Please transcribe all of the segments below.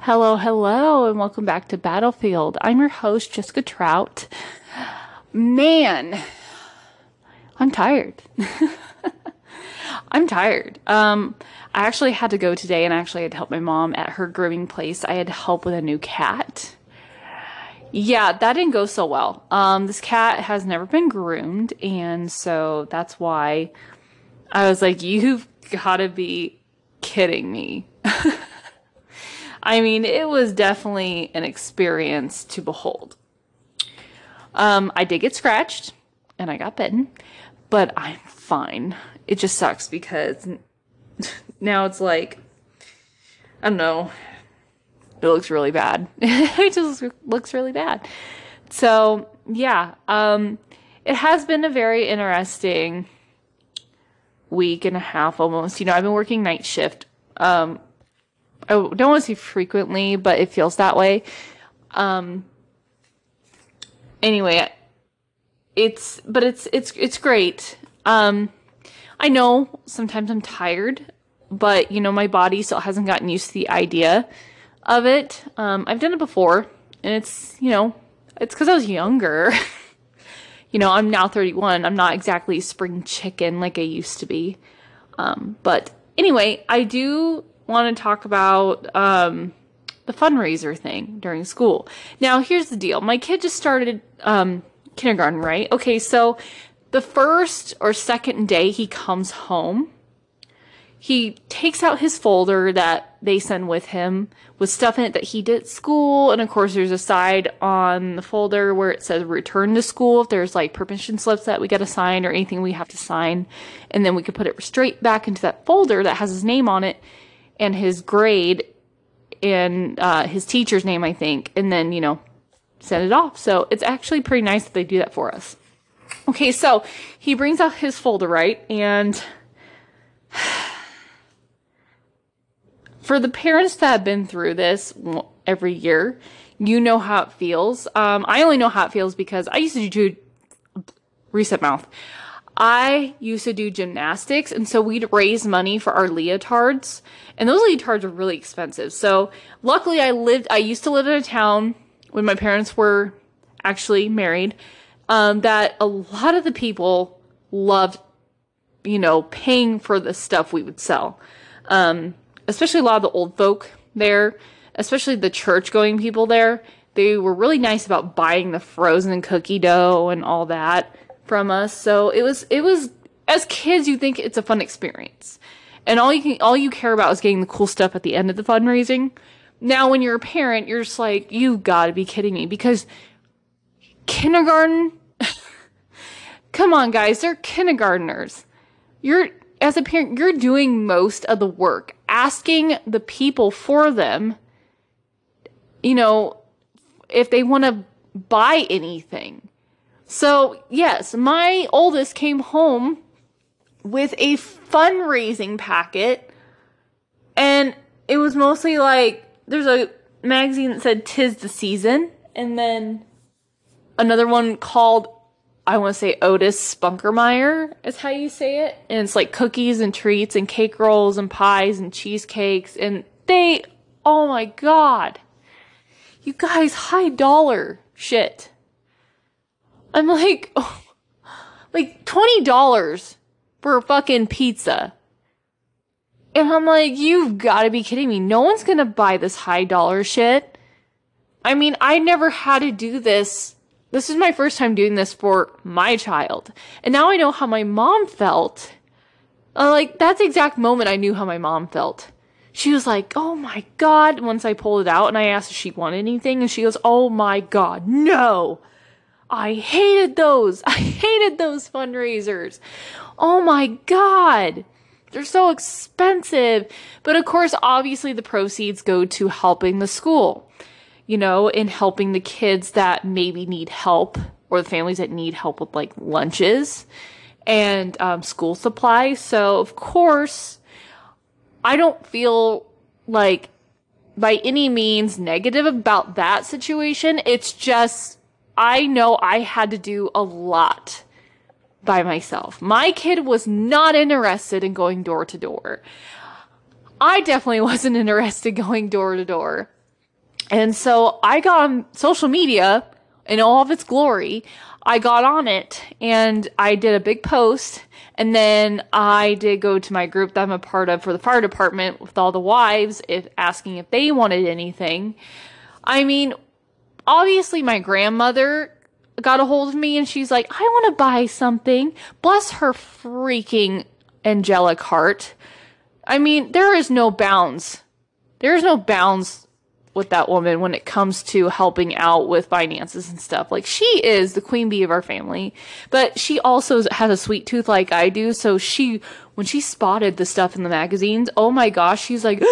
Hello, hello, and welcome back to Battlefield. I'm your host, Jessica Trout. Man, I'm tired. I'm tired. Um, I actually had to go today and I actually had to help my mom at her grooming place. I had to help with a new cat. Yeah, that didn't go so well. Um, this cat has never been groomed, and so that's why I was like, you've gotta be kidding me. I mean, it was definitely an experience to behold. Um, I did get scratched and I got bitten, but I'm fine. It just sucks because now it's like, I don't know, it looks really bad. it just looks really bad. So, yeah, um, it has been a very interesting week and a half almost. You know, I've been working night shift. Um, I don't want to say frequently, but it feels that way. Um, anyway, it's, but it's, it's, it's great. Um, I know sometimes I'm tired, but you know, my body still hasn't gotten used to the idea of it. Um, I've done it before, and it's, you know, it's because I was younger. you know, I'm now 31. I'm not exactly spring chicken like I used to be. Um, but anyway, I do want to talk about um, the fundraiser thing during school. Now, here's the deal my kid just started um, kindergarten, right? Okay, so the first or second day he comes home, he takes out his folder that they send with him with stuff in it that he did at school. And of course, there's a side on the folder where it says return to school. If there's like permission slips that we got to sign or anything we have to sign. And then we could put it straight back into that folder that has his name on it and his grade and uh, his teacher's name, I think. And then, you know, send it off. So it's actually pretty nice that they do that for us. Okay, so he brings out his folder, right? And for the parents that have been through this every year, you know how it feels. Um, I only know how it feels because I used to do reset mouth. I used to do gymnastics, and so we'd raise money for our leotards, and those leotards are really expensive. So luckily, I lived. I used to live in a town when my parents were actually married. Um, that a lot of the people loved, you know, paying for the stuff we would sell. Um, especially a lot of the old folk there, especially the church going people there, they were really nice about buying the frozen cookie dough and all that from us. So it was, it was, as kids, you think it's a fun experience. And all you can, all you care about is getting the cool stuff at the end of the fundraising. Now, when you're a parent, you're just like, you gotta be kidding me because kindergarten, come on guys, they're kindergartners. You're, as a parent, you're doing most of the work, asking the people for them, you know, if they want to buy anything. So, yes, my oldest came home with a fundraising packet, and it was mostly like there's a magazine that said Tis the Season, and then another one called I want to say Otis Spunkermeyer is how you say it. And it's like cookies and treats and cake rolls and pies and cheesecakes. And they, oh my God. You guys, high dollar shit. I'm like, oh, like $20 for a fucking pizza. And I'm like, you've got to be kidding me. No one's going to buy this high dollar shit. I mean, I never had to do this this is my first time doing this for my child. And now I know how my mom felt. Uh, like, that's the exact moment I knew how my mom felt. She was like, oh my god, once I pulled it out and I asked if she wanted anything, and she goes, oh my god, no! I hated those! I hated those fundraisers! Oh my god! They're so expensive! But of course, obviously, the proceeds go to helping the school you know, in helping the kids that maybe need help or the families that need help with like lunches and um, school supplies. So, of course, I don't feel like by any means negative about that situation. It's just, I know I had to do a lot by myself. My kid was not interested in going door to door. I definitely wasn't interested going door to door. And so I got on social media in all of its glory. I got on it and I did a big post and then I did go to my group that I'm a part of for the fire department with all the wives if asking if they wanted anything. I mean, obviously my grandmother got a hold of me and she's like, I want to buy something. Bless her freaking angelic heart. I mean, there is no bounds. There's no bounds with that woman when it comes to helping out with finances and stuff. Like she is the queen bee of our family, but she also has a sweet tooth like I do. So she, when she spotted the stuff in the magazines, oh my gosh, she's like,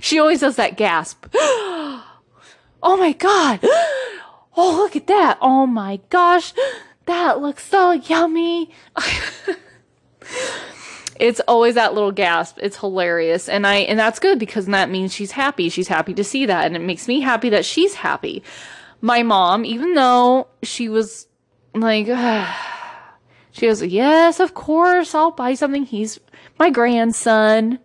she always does that gasp. oh my God. Oh, look at that. Oh my gosh. That looks so yummy. it's always that little gasp. It's hilarious. And I, and that's good because that means she's happy. She's happy to see that. And it makes me happy that she's happy. My mom, even though she was like, she goes, yes, of course, I'll buy something. He's my grandson.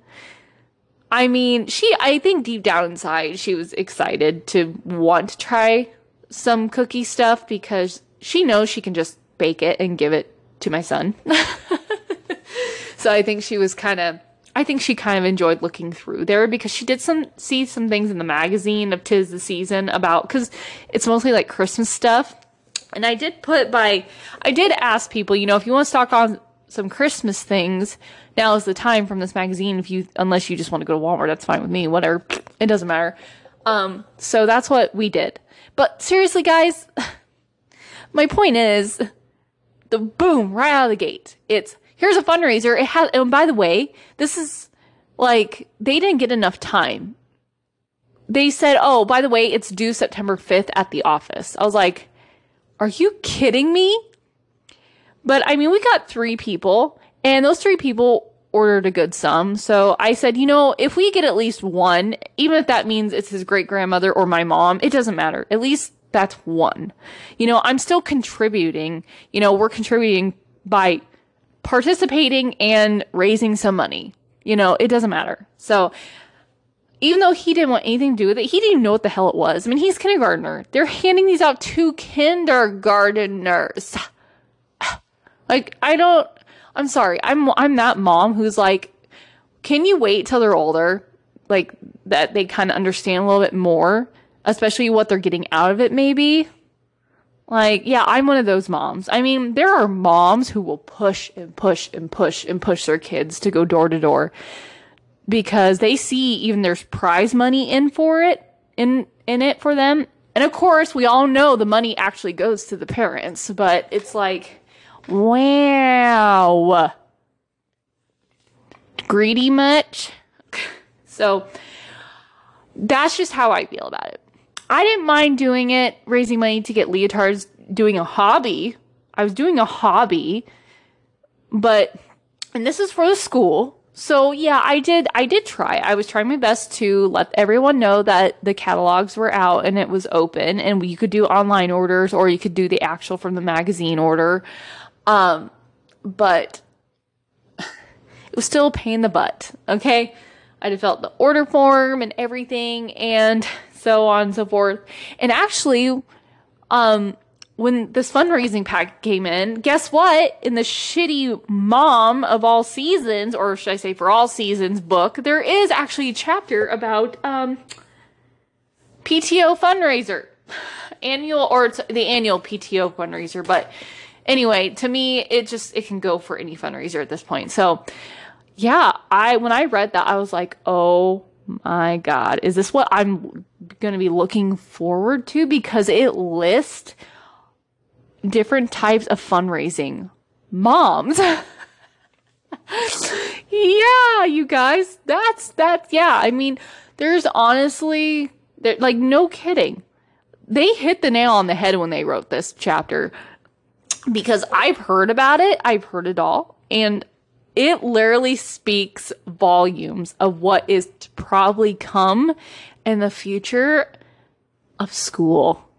I mean, she, I think deep down inside, she was excited to want to try some cookie stuff because she knows she can just bake it and give it to my son. so I think she was kind of I think she kind of enjoyed looking through there because she did some see some things in the magazine of Tis the Season about cuz it's mostly like Christmas stuff. And I did put by I did ask people, you know, if you want to stock on some Christmas things, now is the time from this magazine if you unless you just want to go to Walmart, that's fine with me, whatever. It doesn't matter. Um so that's what we did. But seriously guys, my point is the boom right out of the gate. It's here's a fundraiser. It has, and by the way, this is like they didn't get enough time. They said, oh, by the way, it's due September 5th at the office. I was like, are you kidding me? But I mean, we got three people, and those three people ordered a good sum. So I said, you know, if we get at least one, even if that means it's his great grandmother or my mom, it doesn't matter. At least that's one. You know, I'm still contributing. You know, we're contributing by participating and raising some money. You know, it doesn't matter. So, even though he didn't want anything to do with it, he didn't even know what the hell it was. I mean, he's kindergartner. They're handing these out to kindergarteners. Like, I don't, I'm sorry. I'm, I'm that mom who's like, can you wait till they're older? Like, that they kind of understand a little bit more especially what they're getting out of it, maybe. Like, yeah, I'm one of those moms. I mean, there are moms who will push and push and push and push their kids to go door to door because they see even there's prize money in for it, in, in it for them. And of course, we all know the money actually goes to the parents, but it's like, wow. Greedy much? so that's just how I feel about it. I didn't mind doing it, raising money to get leotards, doing a hobby. I was doing a hobby, but, and this is for the school. So yeah, I did, I did try. I was trying my best to let everyone know that the catalogs were out and it was open and you could do online orders or you could do the actual from the magazine order. Um, but it was still a pain in the butt. Okay. I developed the order form and everything and so on and so forth. And actually, um, when this fundraising pack came in, guess what? In the shitty mom of all seasons, or should I say for all seasons book, there is actually a chapter about um, PTO fundraiser, annual or it's the annual PTO fundraiser. But anyway, to me, it just it can go for any fundraiser at this point. So yeah, I when I read that, I was like, oh my god, is this what I'm going to be looking forward to? Because it lists different types of fundraising moms. yeah, you guys, that's that. Yeah, I mean, there's honestly, there, like, no kidding. They hit the nail on the head when they wrote this chapter because I've heard about it. I've heard it all. And it literally speaks volumes of what is to probably come in the future of school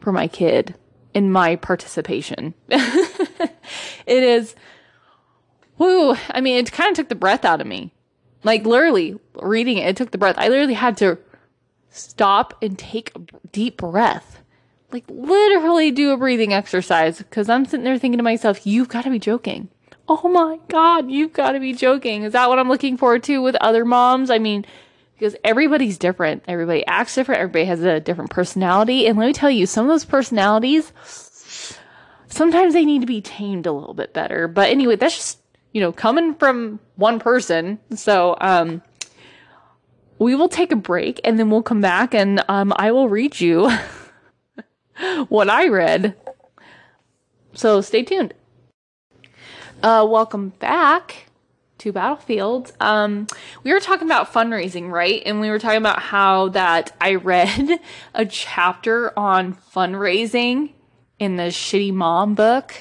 for my kid in my participation. it is, whoo, I mean, it kind of took the breath out of me. Like literally reading it, it took the breath. I literally had to stop and take a deep breath. Like literally do a breathing exercise because I'm sitting there thinking to myself, you've got to be joking. Oh my God, you've got to be joking. Is that what I'm looking forward to with other moms? I mean, because everybody's different. Everybody acts different. Everybody has a different personality. And let me tell you, some of those personalities, sometimes they need to be tamed a little bit better. But anyway, that's just, you know, coming from one person. So, um, we will take a break and then we'll come back and, um, I will read you what I read. So stay tuned. Uh, welcome back to Battlefields. Um, we were talking about fundraising, right? And we were talking about how that I read a chapter on fundraising in the Shitty Mom book.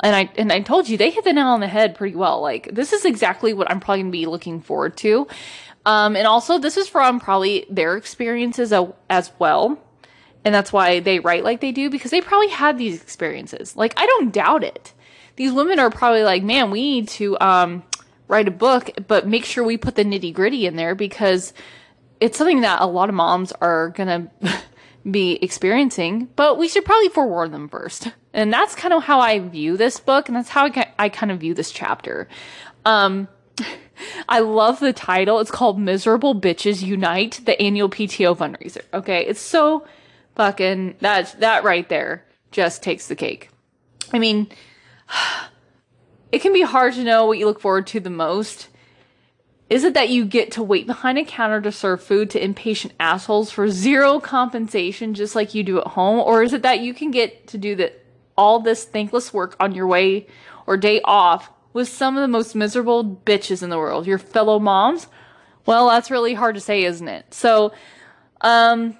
And I and I told you they hit the nail on the head pretty well. Like this is exactly what I'm probably gonna be looking forward to. Um, and also this is from probably their experiences as well. And that's why they write like they do because they probably had these experiences. Like I don't doubt it. These women are probably like, man, we need to um, write a book, but make sure we put the nitty gritty in there because it's something that a lot of moms are gonna be experiencing, but we should probably forewarn them first. And that's kind of how I view this book, and that's how I, I kind of view this chapter. Um, I love the title. It's called Miserable Bitches Unite, the annual PTO fundraiser. Okay. It's so fucking, that, that right there just takes the cake. I mean, it can be hard to know what you look forward to the most. Is it that you get to wait behind a counter to serve food to impatient assholes for zero compensation, just like you do at home? Or is it that you can get to do the, all this thankless work on your way or day off with some of the most miserable bitches in the world, your fellow moms? Well, that's really hard to say, isn't it? So, um,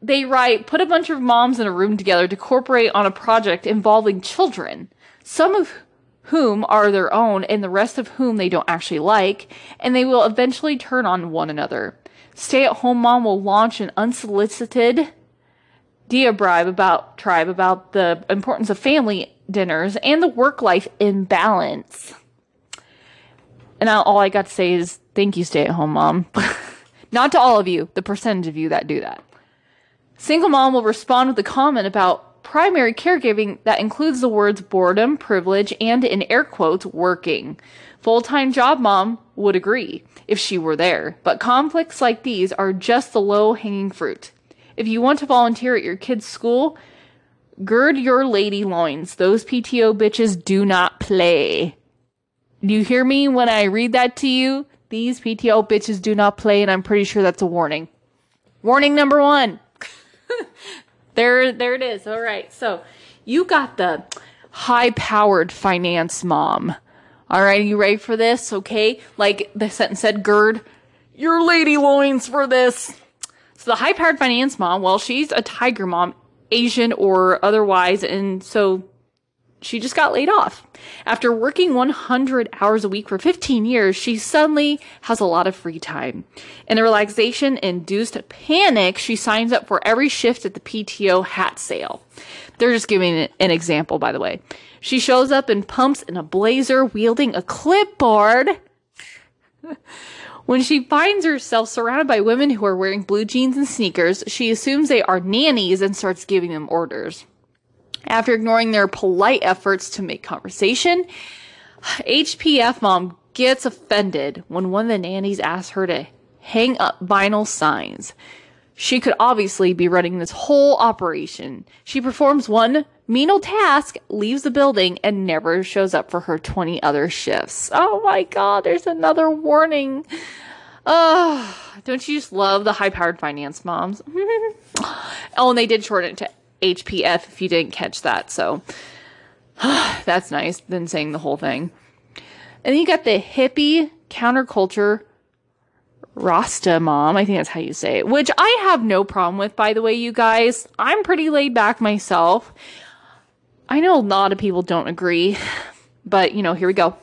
they write, put a bunch of moms in a room together to cooperate on a project involving children, some of whom are their own and the rest of whom they don't actually like, and they will eventually turn on one another. Stay at home mom will launch an unsolicited diatribe about tribe about the importance of family dinners and the work life imbalance. And all I got to say is thank you, stay at home mom. Not to all of you, the percentage of you that do that. Single mom will respond with a comment about primary caregiving that includes the words boredom, privilege, and in air quotes, working. Full time job mom would agree if she were there, but conflicts like these are just the low hanging fruit. If you want to volunteer at your kid's school, gird your lady loins. Those PTO bitches do not play. Do you hear me when I read that to you? These PTO bitches do not play, and I'm pretty sure that's a warning. Warning number one. There, there it is. All right. So you got the high powered finance mom. All right. You ready for this? Okay. Like the sentence said, gird your lady loins for this. So the high powered finance mom, well, she's a tiger mom, Asian or otherwise. And so she just got laid off. After working 100 hours a week for 15 years, she suddenly has a lot of free time. In a relaxation induced panic, she signs up for every shift at the PTO hat sale. They're just giving an example, by the way. She shows up in pumps in a blazer, wielding a clipboard. When she finds herself surrounded by women who are wearing blue jeans and sneakers, she assumes they are nannies and starts giving them orders. After ignoring their polite efforts to make conversation, HPF mom gets offended when one of the nannies asks her to hang up vinyl signs. She could obviously be running this whole operation. She performs one menial task, leaves the building, and never shows up for her 20 other shifts. Oh my god, there's another warning. Oh, don't you just love the high powered finance moms? oh, and they did shorten it to HPF if you didn't catch that. So that's nice than saying the whole thing. And then you got the hippie counterculture Rasta mom. I think that's how you say it, which I have no problem with, by the way, you guys. I'm pretty laid back myself. I know a lot of people don't agree, but you know, here we go.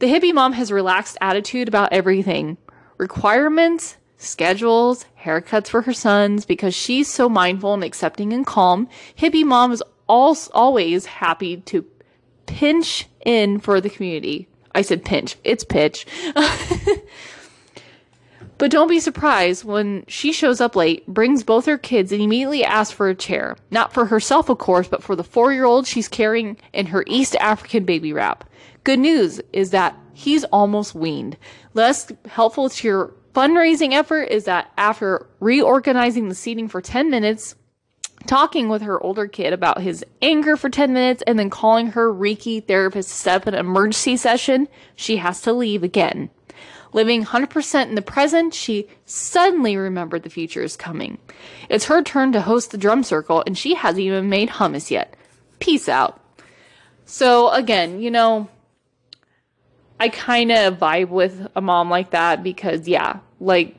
The hippie mom has relaxed attitude about everything. Requirements, schedules, haircuts for her sons because she's so mindful and accepting and calm. Hippie mom is always happy to pinch in for the community. I said pinch. It's pitch. But don't be surprised when she shows up late, brings both her kids, and immediately asks for a chair. Not for herself, of course, but for the four year old she's carrying in her East African baby wrap. Good news is that he's almost weaned. Less helpful to your fundraising effort is that after reorganizing the seating for 10 minutes, talking with her older kid about his anger for 10 minutes, and then calling her Reiki therapist to set up an emergency session, she has to leave again. Living 100% in the present, she suddenly remembered the future is coming. It's her turn to host the drum circle, and she hasn't even made hummus yet. Peace out. So, again, you know, I kind of vibe with a mom like that because, yeah, like,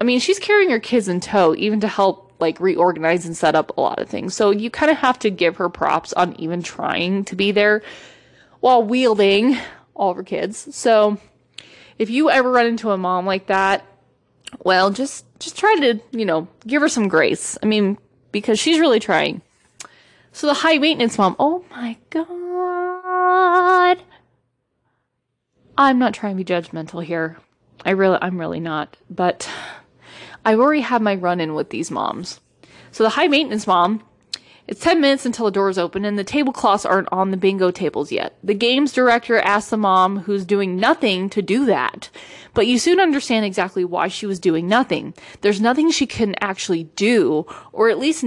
I mean, she's carrying her kids in tow, even to help, like, reorganize and set up a lot of things. So you kind of have to give her props on even trying to be there while wielding all of her kids. So if you ever run into a mom like that, well, just, just try to, you know, give her some grace. I mean, because she's really trying. So the high maintenance mom, oh my god. I'm not trying to be judgmental here. I really, I'm really not. But I've already had my run in with these moms. So the high maintenance mom, it's 10 minutes until the doors open and the tablecloths aren't on the bingo tables yet. The games director asks the mom who's doing nothing to do that. But you soon understand exactly why she was doing nothing. There's nothing she can actually do, or at least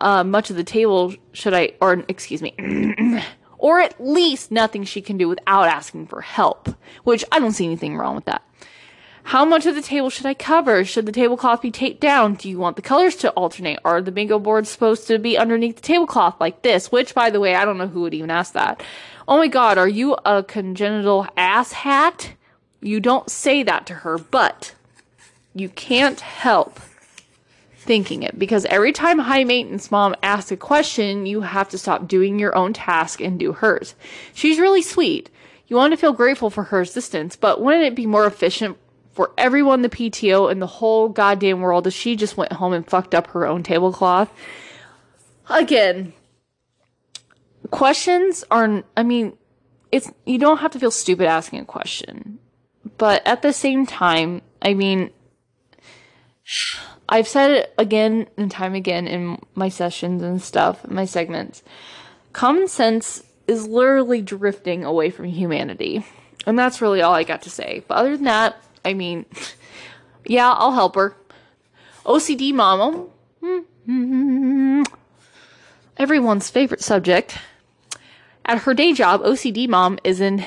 uh, much of the table should I, or excuse me, or at least nothing she can do without asking for help, which I don't see anything wrong with that. How much of the table should I cover? Should the tablecloth be taped down? Do you want the colors to alternate? Are the bingo boards supposed to be underneath the tablecloth like this? Which, by the way, I don't know who would even ask that. Oh my god, are you a congenital ass hat? You don't say that to her, but you can't help thinking it because every time high maintenance mom asks a question, you have to stop doing your own task and do hers. She's really sweet. You want to feel grateful for her assistance, but wouldn't it be more efficient for everyone the PTO and the whole goddamn world if she just went home and fucked up her own tablecloth? Again, questions are, I mean, it's, you don't have to feel stupid asking a question. But at the same time, I mean, I've said it again and time again in my sessions and stuff, my segments. Common sense is literally drifting away from humanity. And that's really all I got to say. But other than that, I mean, yeah, I'll help her. OCD mama. Everyone's favorite subject. At her day job, OCD mom is an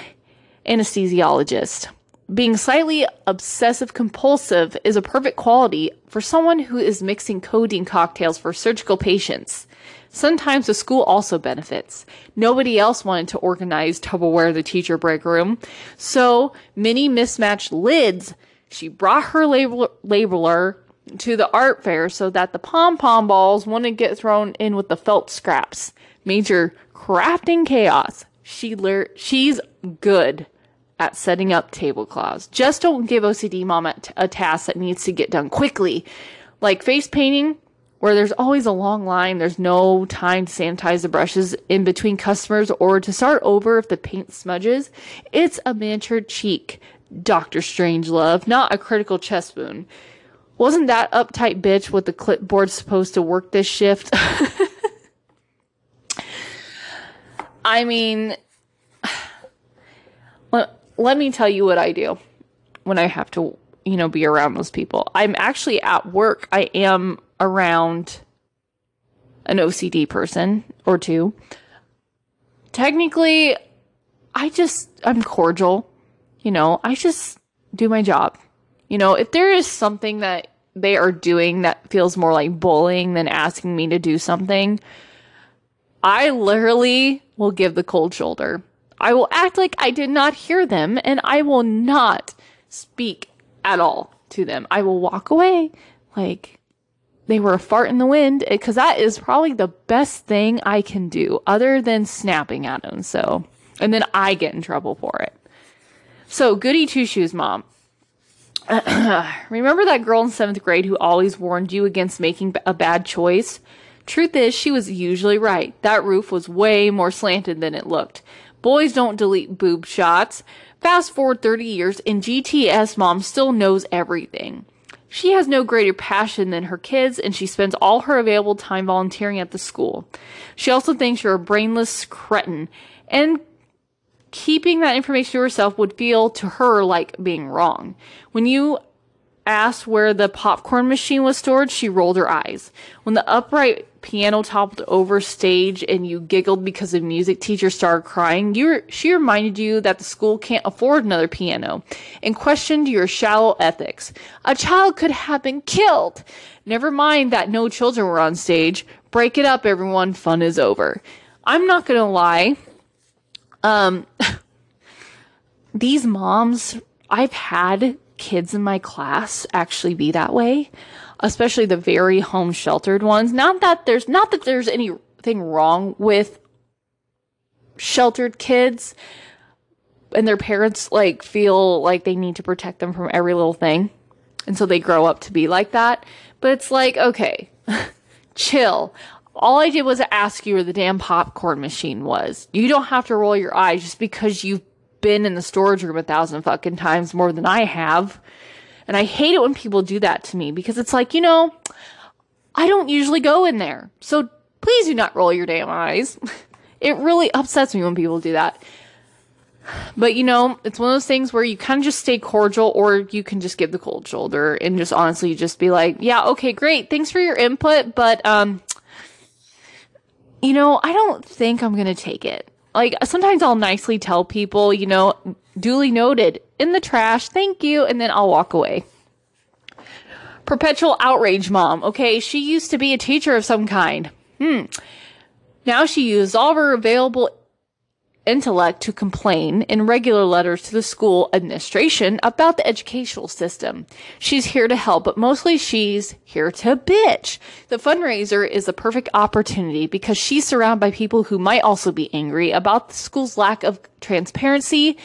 anesthesiologist. Being slightly obsessive compulsive is a perfect quality for someone who is mixing codeine cocktails for surgical patients. Sometimes the school also benefits. Nobody else wanted to organize Tupperware the teacher break room, so many mismatched lids. She brought her label- labeler to the art fair so that the pom pom balls wouldn't get thrown in with the felt scraps. Major crafting chaos. She she's good at setting up tablecloths. Just don't give OCD mom a, task that needs to get done quickly. Like face painting, where there's always a long line, there's no time to sanitize the brushes in between customers or to start over if the paint smudges. It's a miniature cheek, Doctor Strangelove, not a critical chest wound. Wasn't that uptight bitch with the clipboard supposed to work this shift? I mean, let me tell you what I do when I have to, you know, be around those people. I'm actually at work. I am around an OCD person or two. Technically, I just, I'm cordial. You know, I just do my job. You know, if there is something that they are doing that feels more like bullying than asking me to do something, I literally will give the cold shoulder. I will act like I did not hear them and I will not speak at all to them. I will walk away like they were a fart in the wind eh, because that is probably the best thing I can do other than snapping at them. So, and then I get in trouble for it. So, goody two shoes, mom. Remember that girl in seventh grade who always warned you against making a bad choice? Truth is, she was usually right. That roof was way more slanted than it looked. Boys don't delete boob shots. Fast forward 30 years and GTS mom still knows everything. She has no greater passion than her kids, and she spends all her available time volunteering at the school. She also thinks you're a brainless cretin, and keeping that information to herself would feel to her like being wrong. When you asked where the popcorn machine was stored, she rolled her eyes. When the upright piano toppled over stage and you giggled because the music teacher started crying, you she reminded you that the school can't afford another piano and questioned your shallow ethics. A child could have been killed. Never mind that no children were on stage. Break it up, everyone. Fun is over. I'm not gonna lie. Um, these moms, I've had kids in my class actually be that way, especially the very home sheltered ones. Not that there's not that there's anything wrong with sheltered kids and their parents like feel like they need to protect them from every little thing. And so they grow up to be like that. But it's like, okay, chill. All I did was ask you where the damn popcorn machine was. You don't have to roll your eyes just because you've been in the storage room a thousand fucking times more than I have. And I hate it when people do that to me because it's like, you know, I don't usually go in there. So please do not roll your damn eyes. It really upsets me when people do that. But you know, it's one of those things where you kind of just stay cordial or you can just give the cold shoulder and just honestly just be like, yeah, okay, great. Thanks for your input, but um you know, I don't think I'm going to take it. Like sometimes I'll nicely tell people, you know, duly noted in the trash, thank you, and then I'll walk away. Perpetual outrage mom. Okay, she used to be a teacher of some kind. Hmm. Now she uses all her available intellect to complain in regular letters to the school administration about the educational system. She's here to help, but mostly she's here to bitch. The fundraiser is a perfect opportunity because she's surrounded by people who might also be angry about the school's lack of transparency,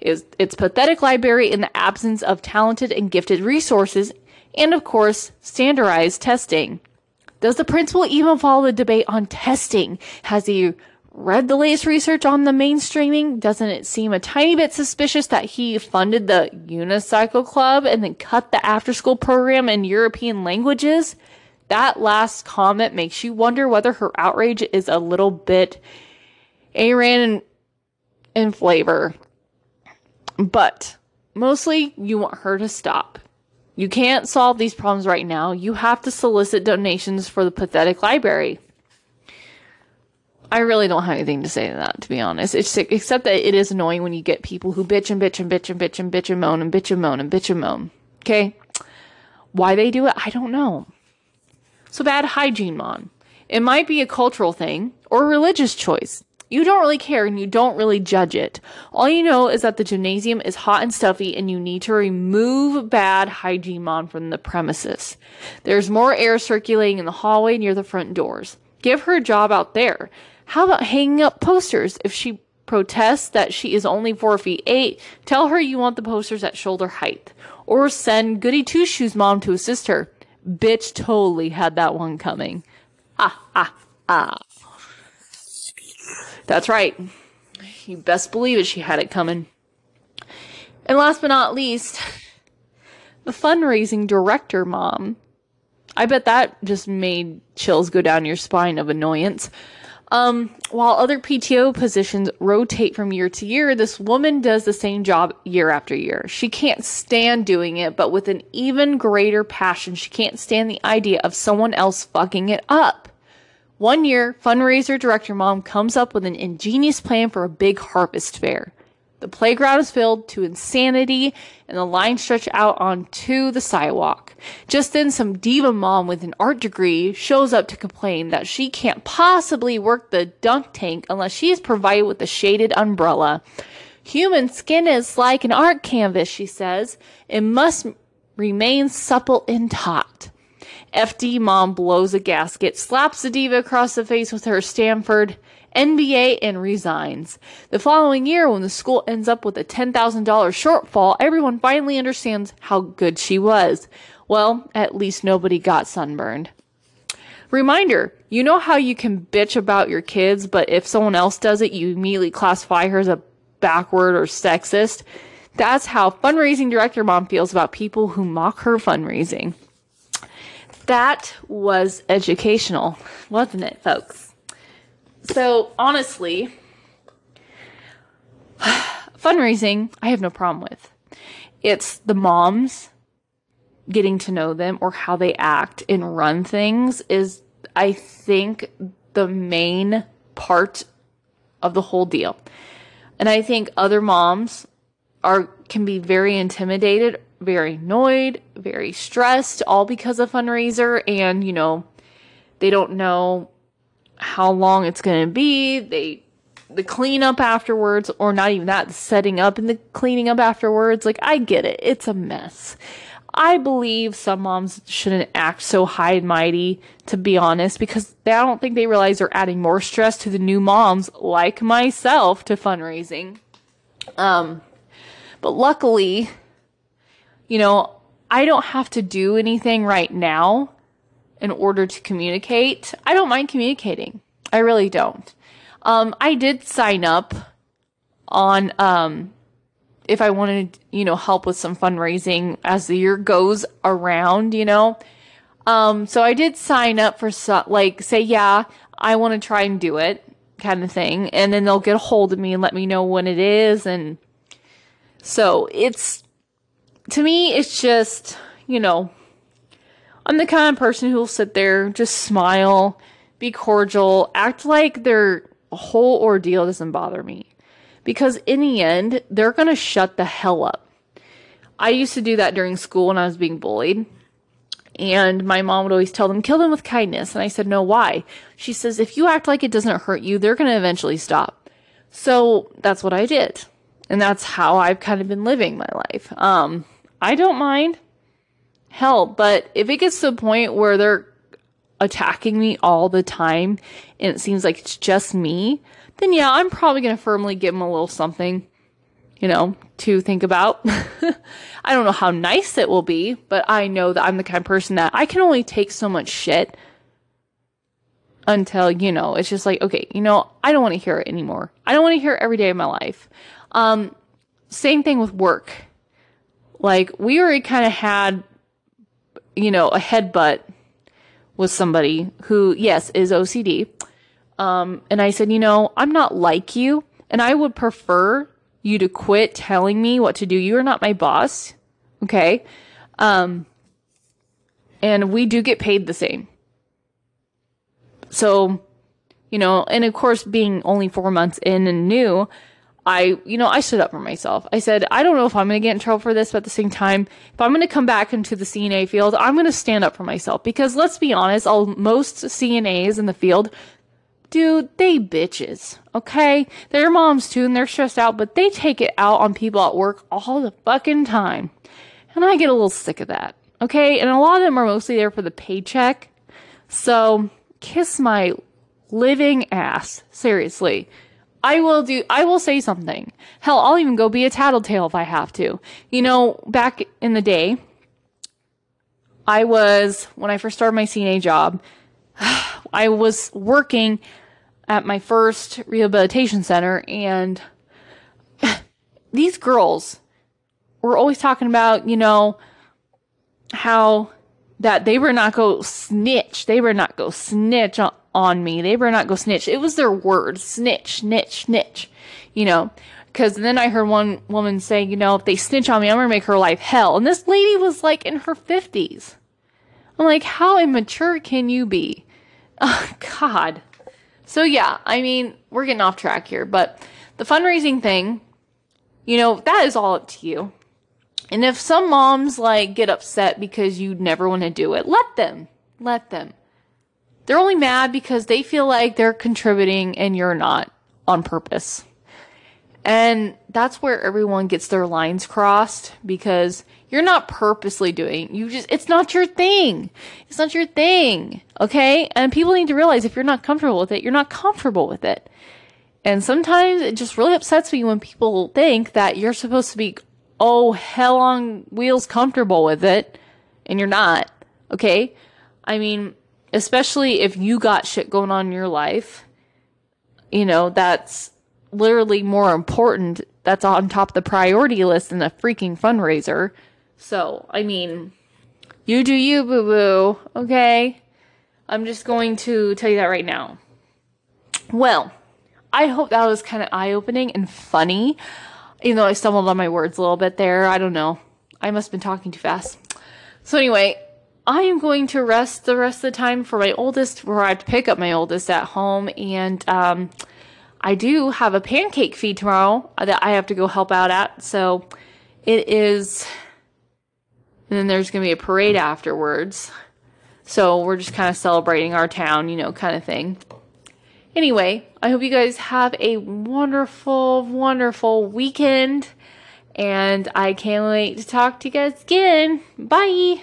is its pathetic library in the absence of talented and gifted resources, and of course, standardized testing. Does the principal even follow the debate on testing? Has he read the latest research on the mainstreaming, doesn't it seem a tiny bit suspicious that he funded the Unicycle Club and then cut the after school program in European languages? That last comment makes you wonder whether her outrage is a little bit Aryan in, in flavor. But mostly you want her to stop. You can't solve these problems right now. You have to solicit donations for the pathetic library. I really don't have anything to say to that, to be honest. It's except that it is annoying when you get people who bitch and bitch and bitch and bitch and bitch and moan and bitch and moan and bitch and moan. Okay? Why they do it, I don't know. So bad hygiene, Mon. It might be a cultural thing or a religious choice. You don't really care and you don't really judge it. All you know is that the gymnasium is hot and stuffy and you need to remove bad hygiene mon from the premises. There's more air circulating in the hallway near the front doors. Give her a job out there. How about hanging up posters? If she protests that she is only four feet eight, tell her you want the posters at shoulder height. Or send Goody Two Shoes mom to assist her. Bitch totally had that one coming. Ah, ah, ah. That's right. You best believe it, she had it coming. And last but not least, the fundraising director mom. I bet that just made chills go down your spine of annoyance. Um, while other PTO positions rotate from year to year, this woman does the same job year after year. She can't stand doing it, but with an even greater passion, she can't stand the idea of someone else fucking it up. One year, fundraiser director mom comes up with an ingenious plan for a big harvest fair. The playground is filled to insanity and the line stretch out onto the sidewalk. Just then, some diva mom with an art degree shows up to complain that she can't possibly work the dunk tank unless she is provided with a shaded umbrella. Human skin is like an art canvas, she says. It must remain supple and taut. FD mom blows a gasket, slaps the diva across the face with her Stanford MBA and resigns. The following year, when the school ends up with a $10,000 shortfall, everyone finally understands how good she was. Well, at least nobody got sunburned. Reminder, you know how you can bitch about your kids, but if someone else does it, you immediately classify her as a backward or sexist? That's how fundraising director mom feels about people who mock her fundraising. That was educational, wasn't it, folks? So, honestly, fundraising, I have no problem with. It's the moms getting to know them or how they act and run things is, I think, the main part of the whole deal. And I think other moms are can be very intimidated, very annoyed, very stressed, all because of fundraiser and, you know, they don't know how long it's going to be. They the cleanup afterwards or not even that, setting up and the cleaning up afterwards. Like I get it. It's a mess. I believe some moms shouldn't act so high and mighty, to be honest, because they, I don't think they realize they're adding more stress to the new moms, like myself, to fundraising. Um, but luckily, you know, I don't have to do anything right now in order to communicate. I don't mind communicating. I really don't. Um, I did sign up on, um, if I wanted, you know, help with some fundraising as the year goes around, you know. Um, so I did sign up for some, like, say, yeah, I want to try and do it kind of thing. And then they'll get a hold of me and let me know when it is. And so it's, to me, it's just, you know, I'm the kind of person who'll sit there, just smile, be cordial, act like their whole ordeal doesn't bother me because in the end, they're going to shut the hell up. I used to do that during school when I was being bullied. And my mom would always tell them, kill them with kindness. And I said, no, why? She says, if you act like it doesn't hurt you, they're going to eventually stop. So that's what I did. And that's how I've kind of been living my life. Um, I don't mind. Hell, but if it gets to the point where they're attacking me all the time and it seems like it's just me, then yeah, I'm probably going to firmly give them a little something, you know, to think about. I don't know how nice it will be, but I know that I'm the kind of person that I can only take so much shit until, you know, it's just like, okay, you know, I don't want to hear it anymore. I don't want to hear it every day of my life. Um, same thing with work. Like, we already kind of had, you know, a headbutt with somebody who, yes, is OCD. Um, and I said, you know, I'm not like you, and I would prefer you to quit telling me what to do. You are not my boss. Okay. Um, and we do get paid the same. So, you know, and of course, being only four months in and new, I, you know, I stood up for myself. I said, I don't know if I'm going to get in trouble for this, but at the same time, if I'm going to come back into the CNA field, I'm going to stand up for myself because let's be honest, all most CNAs in the field, dude, they bitches, okay? They're moms too, and they're stressed out, but they take it out on people at work all the fucking time. And I get a little sick of that, okay? And a lot of them are mostly there for the paycheck. So, kiss my living ass. Seriously. I will do, I will say something. Hell, I'll even go be a tattletale if I have to. You know, back in the day, I was, when I first started my CNA job, I was working at my first rehabilitation center and these girls were always talking about, you know, how that they were not go snitch. They were not go snitch on, me. They better not go snitch. It was their word, snitch, snitch, snitch, you know. Because then I heard one woman say, you know, if they snitch on me, I'm going to make her life hell. And this lady was like in her 50s. I'm like, how immature can you be? Oh, God. So, yeah, I mean, we're getting off track here, but the fundraising thing, you know, that is all up to you. And if some moms like get upset because you never want to do it, let them. Let them. They're only mad because they feel like they're contributing and you're not on purpose. And that's where everyone gets their lines crossed because you're not purposely doing. You just it's not your thing. It's not your thing. Okay? And people need to realize if you're not comfortable with it, you're not comfortable with it. And sometimes it just really upsets me when people think that you're supposed to be oh hell on wheels comfortable with it and you're not. Okay? I mean, especially if you got shit going on in your life, you know, that's literally more important that's on top of the priority list than a freaking fundraiser. So, I mean, you do you, boo boo. Okay? I'm just going to tell you that right now. Well, I hope that was kind of eye opening and funny. Even though I stumbled on my words a little bit there. I don't know. I must have been talking too fast. So, anyway, I am going to rest the rest of the time for my oldest, where I have to pick up my oldest at home. And um, I do have a pancake feed tomorrow that I have to go help out at. So, it is. And then there's going to be a parade afterwards. So, we're just kind of celebrating our town, you know, kind of thing. Anyway, I hope you guys have a wonderful, wonderful weekend. And I can't wait to talk to you guys again. Bye.